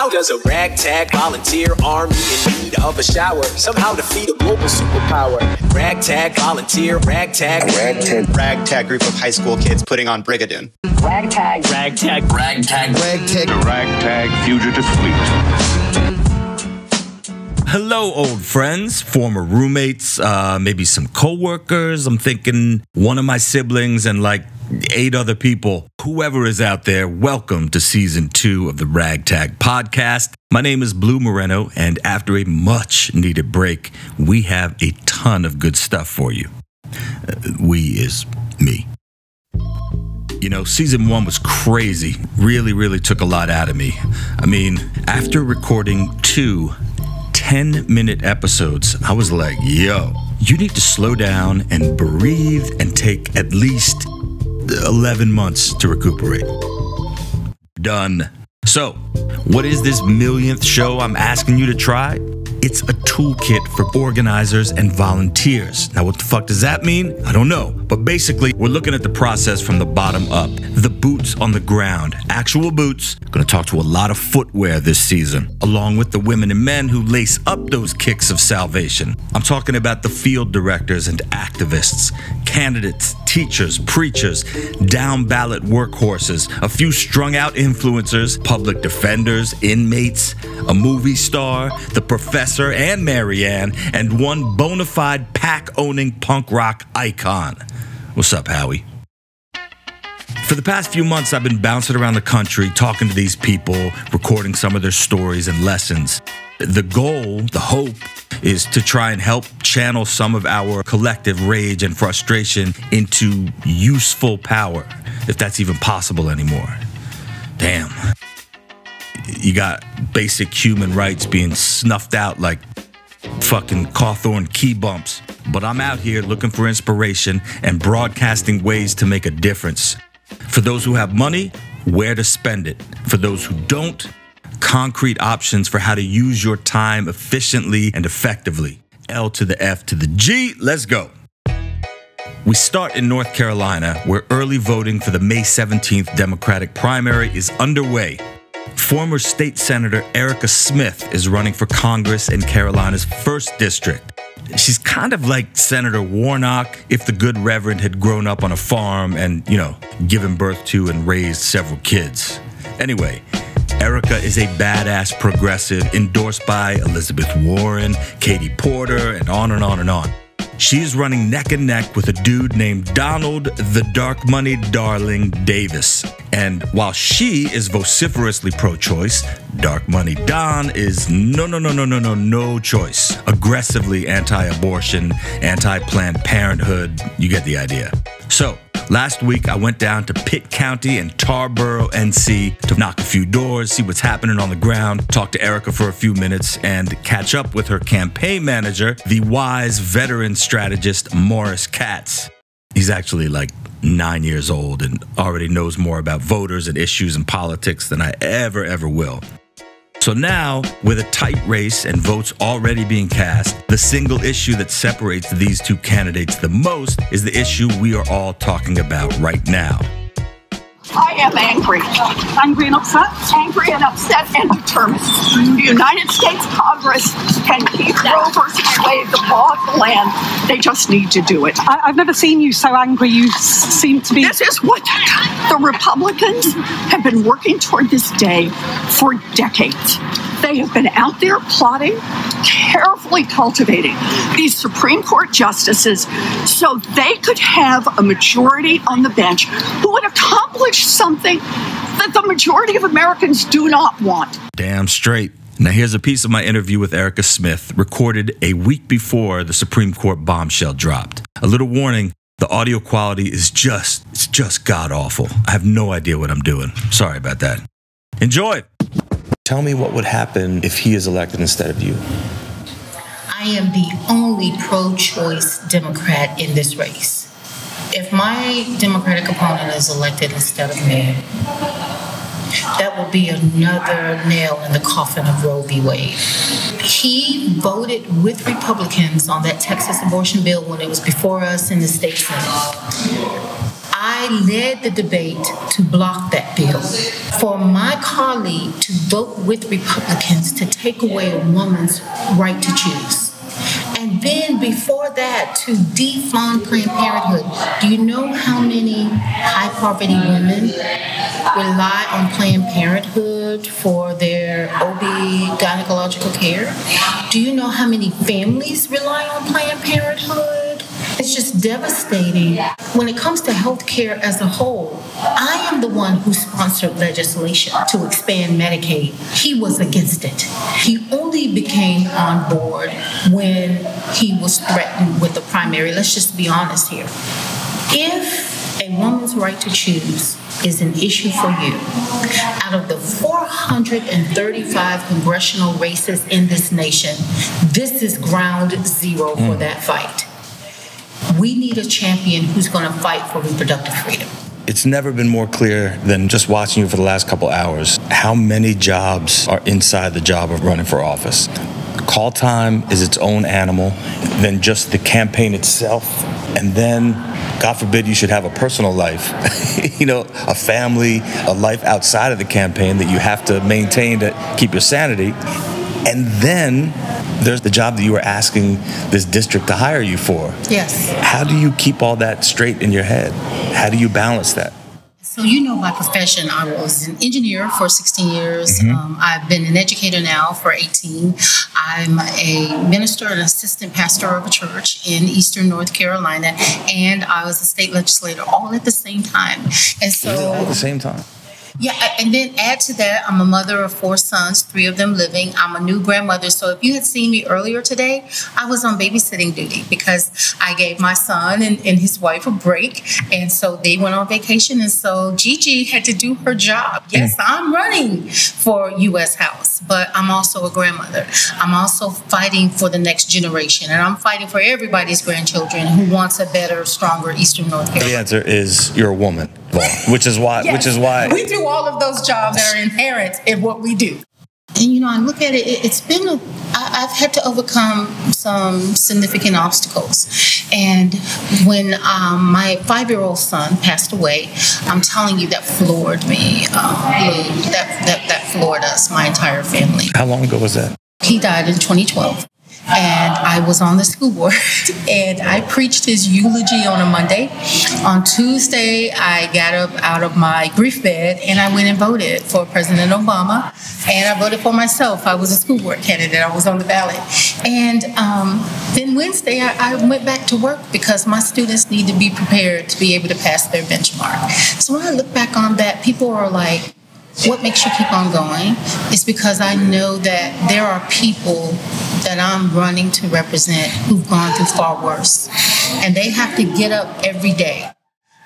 How does a ragtag volunteer army in need of a shower? Somehow defeat a global superpower? Ragtag volunteer, ragtag, ragtag, ragtag group of high school kids putting on Brigadoon. Ragtag, ragtag, ragtag, ragtag, the ragtag fugitive fleet. Hello, old friends, former roommates, uh, maybe some coworkers. I'm thinking one of my siblings and like eight other people. Whoever is out there, welcome to season two of the Ragtag Podcast. My name is Blue Moreno, and after a much needed break, we have a ton of good stuff for you. Uh, we is me. You know, season one was crazy. Really, really took a lot out of me. I mean, after recording two 10 minute episodes, I was like, yo, you need to slow down and breathe and take at least 11 months to recuperate. Done. So, what is this millionth show I'm asking you to try? It's a toolkit for organizers and volunteers. Now, what the fuck does that mean? I don't know. But basically, we're looking at the process from the bottom up. The boots on the ground, actual boots. Gonna talk to a lot of footwear this season, along with the women and men who lace up those kicks of salvation. I'm talking about the field directors and activists, candidates, teachers, preachers, down ballot workhorses, a few strung out influencers, public defenders, inmates, a movie star, the professor and Mary Ann, and one bona fide pack owning punk rock icon. What's up, Howie? For the past few months, I've been bouncing around the country talking to these people, recording some of their stories and lessons. The goal, the hope, is to try and help channel some of our collective rage and frustration into useful power, if that's even possible anymore. Damn. You got basic human rights being snuffed out like fucking Cawthorn key bumps. But I'm out here looking for inspiration and broadcasting ways to make a difference. For those who have money, where to spend it. For those who don't, concrete options for how to use your time efficiently and effectively. L to the F to the G, let's go. We start in North Carolina, where early voting for the May 17th Democratic primary is underway. Former state senator Erica Smith is running for Congress in Carolina's 1st District. She's kind of like Senator Warnock if the good Reverend had grown up on a farm and, you know, given birth to and raised several kids. Anyway, Erica is a badass progressive endorsed by Elizabeth Warren, Katie Porter, and on and on and on. She's running neck and neck with a dude named Donald the Dark Money Darling Davis. And while she is vociferously pro choice, Dark Money Don is no, no, no, no, no, no, no choice. Aggressively anti abortion, anti Planned Parenthood. You get the idea. So, Last week, I went down to Pitt County and Tarboro, NC to knock a few doors, see what's happening on the ground, talk to Erica for a few minutes, and catch up with her campaign manager, the wise veteran strategist Morris Katz. He's actually like nine years old and already knows more about voters and issues and politics than I ever, ever will. So now, with a tight race and votes already being cast, the single issue that separates these two candidates the most is the issue we are all talking about right now. I am angry. Angry and upset? Angry and upset and determined. The United States Congress can keep Roe versus Wade the law of the land. They just need to do it. I, have never seen you so angry. You seem to be. This is what the Republicans have been working toward this day for decades. They have been out there plotting, carefully cultivating these Supreme Court justices so they could have a majority on the bench who would accomplish something that the majority of Americans do not want. Damn straight. Now, here's a piece of my interview with Erica Smith, recorded a week before the Supreme Court bombshell dropped. A little warning the audio quality is just, it's just god awful. I have no idea what I'm doing. Sorry about that. Enjoy. Tell me what would happen if he is elected instead of you. I am the only pro choice Democrat in this race. If my Democratic opponent is elected instead of me, that will be another nail in the coffin of Roe v. Wade. He voted with Republicans on that Texas abortion bill when it was before us in the state Senate. I led the debate to block that bill. For my colleague to vote with Republicans to take away a woman's right to choose. And then before that, to defund Planned Parenthood. Do you know how many high poverty women rely on Planned Parenthood for their OB gynecological care? Do you know how many families rely on Planned Parenthood? It's just devastating. When it comes to healthcare as a whole, I am the one who sponsored legislation to expand Medicaid. He was against it. He only became on board when he was threatened with the primary. Let's just be honest here. If a woman's right to choose is an issue for you. Out of the 435 congressional races in this nation, this is ground zero for mm. that fight. We need a champion who's going to fight for reproductive freedom. It's never been more clear than just watching you for the last couple hours how many jobs are inside the job of running for office. Call time is its own animal, then just the campaign itself, and then, God forbid, you should have a personal life, you know, a family, a life outside of the campaign that you have to maintain to keep your sanity. And then there's the job that you were asking this district to hire you for. Yes. How do you keep all that straight in your head? How do you balance that? So, you know, my profession, I was an engineer for 16 years. Um, I've been an educator now for 18. I'm a minister and assistant pastor of a church in Eastern North Carolina, and I was a state legislator all at the same time. And so, At the same time. Yeah, and then add to that, I'm a mother of four sons, three of them living. I'm a new grandmother. So if you had seen me earlier today, I was on babysitting duty because I gave my son and, and his wife a break. And so they went on vacation. And so Gigi had to do her job. Mm. Yes, I'm running for U.S. House, but I'm also a grandmother. I'm also fighting for the next generation. And I'm fighting for everybody's grandchildren who wants a better, stronger Eastern North Carolina. The answer is you're a woman, which is why. Which is why. we do all of those jobs that are inherent in what we do. And you know, I look at it, it- it's been a, I, I've had to overcome some significant obstacles. And when um, my five year old son passed away, I'm telling you, that floored me. Um, that, that, that floored us, my entire family. How long ago was that? He died in 2012. And I was on the school board and I preached his eulogy on a Monday. On Tuesday, I got up out of my grief bed and I went and voted for President Obama. And I voted for myself. I was a school board candidate, I was on the ballot. And um, then Wednesday, I, I went back to work because my students need to be prepared to be able to pass their benchmark. So when I look back on that, people are like, what makes you keep on going It's because I know that there are people that I'm running to represent who've gone through far worse. And they have to get up every day.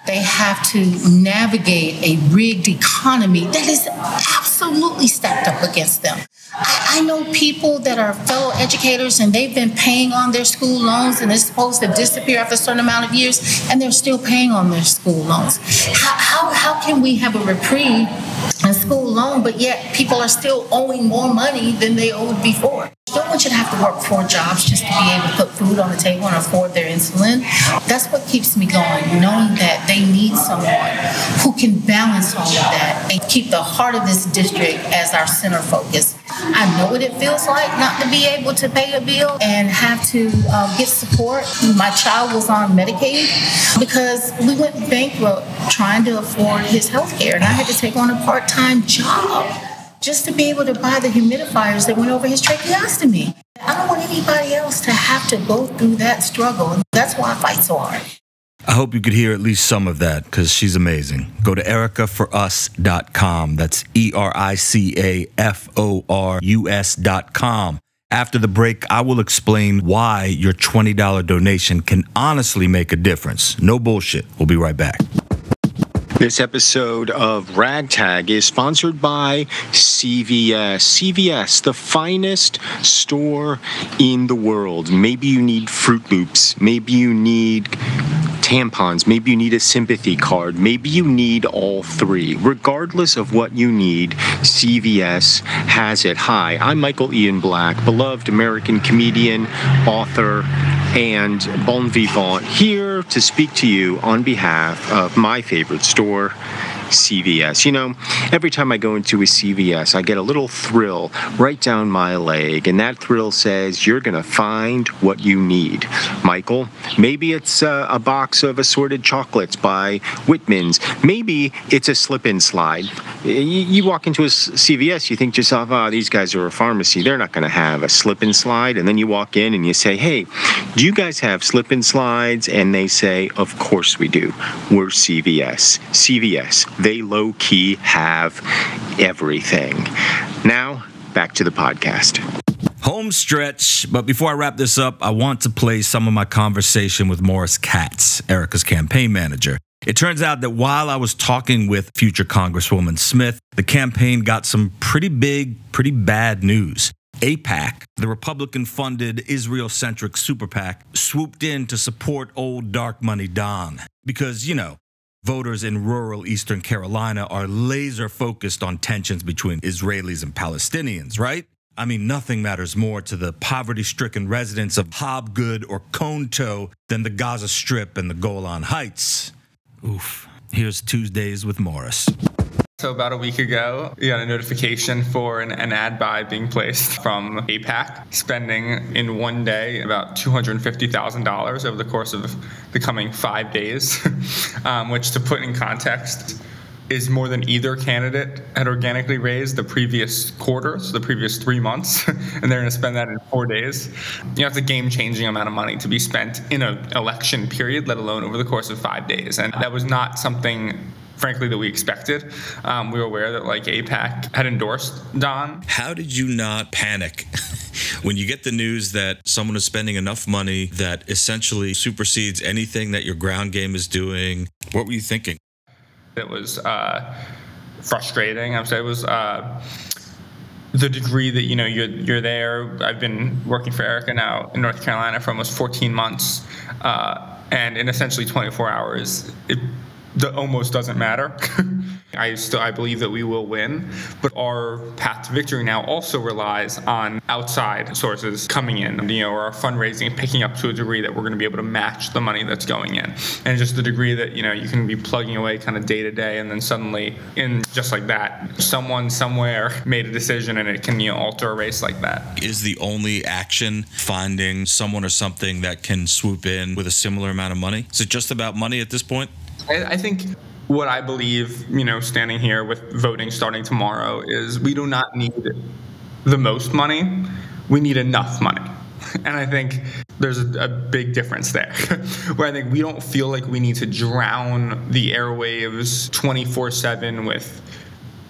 They have to navigate a rigged economy that is absolutely stacked up against them. I, know people that are fellow educators and they've been paying on their school loans and it's supposed to disappear after a certain amount of years and they're still paying on their school loans. How, how, how can we have a reprieve school loan, but yet people are still owing more money than they owed before. No one should have to work four jobs just to be able to put food on the table and afford their insulin. That's what keeps me going, knowing that they need someone who can balance all of that and keep the heart of this district as our center focus. I know what it feels like not to be able to pay a bill and have to uh, get support. My child was on Medicaid because we went bankrupt trying to afford his health care, and I had to take on a part time job just to be able to buy the humidifiers that went over his tracheostomy. I don't want anybody else to have to go through that struggle. That's why I fight so hard. I hope you could hear at least some of that because she's amazing. Go to ericaforus.com. That's E R I C A F O R U S.com. After the break, I will explain why your $20 donation can honestly make a difference. No bullshit. We'll be right back. This episode of Ragtag is sponsored by CVS. CVS, the finest store in the world. Maybe you need Froot Loops. Maybe you need tampons. Maybe you need a sympathy card. Maybe you need all three. Regardless of what you need, CVS has it. Hi, I'm Michael Ian Black, beloved American comedian, author, and bon vivant, here to speak to you on behalf of my favorite store. CVS. You know, every time I go into a CVS, I get a little thrill right down my leg, and that thrill says you're going to find what you need. Michael, maybe it's uh, a box of assorted chocolates by Whitman's. Maybe it's a slip and slide. You, you walk into a CVS, you think to yourself, oh, these guys are a pharmacy. They're not going to have a slip and slide. And then you walk in and you say, hey, do you guys have slip and slides? And they say, of course we do. We're CVS. CVS they low key have everything. Now, back to the podcast. Home stretch, but before I wrap this up, I want to play some of my conversation with Morris Katz, Erica's campaign manager. It turns out that while I was talking with future Congresswoman Smith, the campaign got some pretty big, pretty bad news. AIPAC, the Republican funded Israel centric super PAC, swooped in to support old dark money Don. Because, you know, Voters in rural Eastern Carolina are laser focused on tensions between Israelis and Palestinians, right? I mean, nothing matters more to the poverty stricken residents of Hobgood or Conetoe than the Gaza Strip and the Golan Heights. Oof. Here's Tuesdays with Morris. So about a week ago, we got a notification for an, an, ad buy being placed from AIPAC, spending in one day about $250,000 over the course of the coming five days, um, which to put in context is more than either candidate had organically raised the previous quarter, so the previous three months, and they're going to spend that in four days. You know, it's a game-changing amount of money to be spent in an election period, let alone over the course of five days. And that was not something frankly that we expected. Um, we were aware that like AIPAC had endorsed Don. How did you not panic when you get the news that someone is spending enough money that essentially supersedes anything that your ground game is doing? What were you thinking? It was uh, frustrating. I would say it was. Uh, the degree that you know you're you're there. I've been working for Erica now in North Carolina for almost 14 months, uh, and in essentially 24 hours, it that almost doesn't matter. I still I believe that we will win, but our path to victory now also relies on outside sources coming in, you know, or our fundraising picking up to a degree that we're going to be able to match the money that's going in, and just the degree that you know you can be plugging away kind of day to day, and then suddenly in just like that, someone somewhere made a decision and it can you know alter a race like that. Is the only action finding someone or something that can swoop in with a similar amount of money? Is it just about money at this point? I, I think what I believe, you know, standing here with voting starting tomorrow is we do not need the most money. We need enough money. And I think there's a, big difference there, where I think we don't feel like we need to drown the airwaves 24 7 with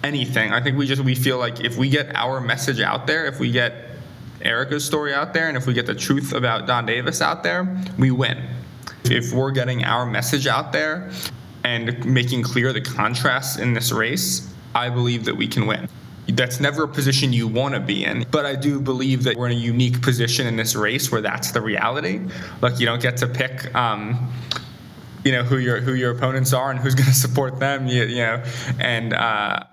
anything. I think we just we feel like if we get our message out there, if we get Erica's story out there, and if we get the truth about Don Davis out there, we win. If we're getting our message out there and making clear the contrasts in this race, I believe that we can win. That's never a position you want to be in, but I do believe that we're in a unique position in this race where that's the reality. Like you don't get to pick, um, you know, who your who your opponents are and who's going to support them. You, you know, and. Uh,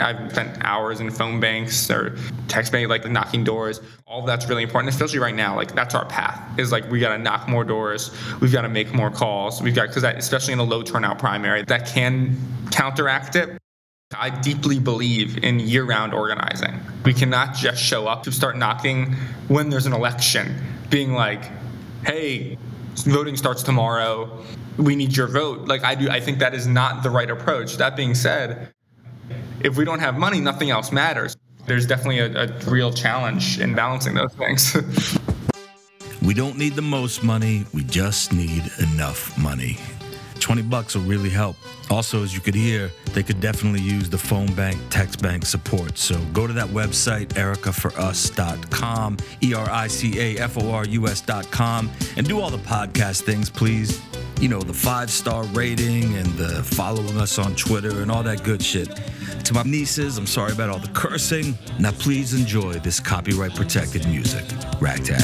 I've spent hours in phone banks or text bank, like knocking doors. All that's really important, especially right now. Like that's our path. Is like we got to knock more doors. We've got to make more calls. We've got because especially in a low turnout primary, that can counteract it. I deeply believe in year-round organizing. We cannot just show up to start knocking when there's an election, being like, "Hey, voting starts tomorrow. We need your vote." Like I do, I think that is not the right approach. That being said, if we don't have money, nothing else matters. There's definitely a, a real challenge in balancing those things. we don't need the most money, we just need enough money. 20 bucks will really help. Also, as you could hear, they could definitely use the phone bank, text bank support. So go to that website, ericaforus.com, E R I C A F O R U S.com, and do all the podcast things, please you know, the five star rating and the following us on Twitter and all that good shit. To my nieces, I'm sorry about all the cursing. Now, please enjoy this copyright protected music. Ragtag.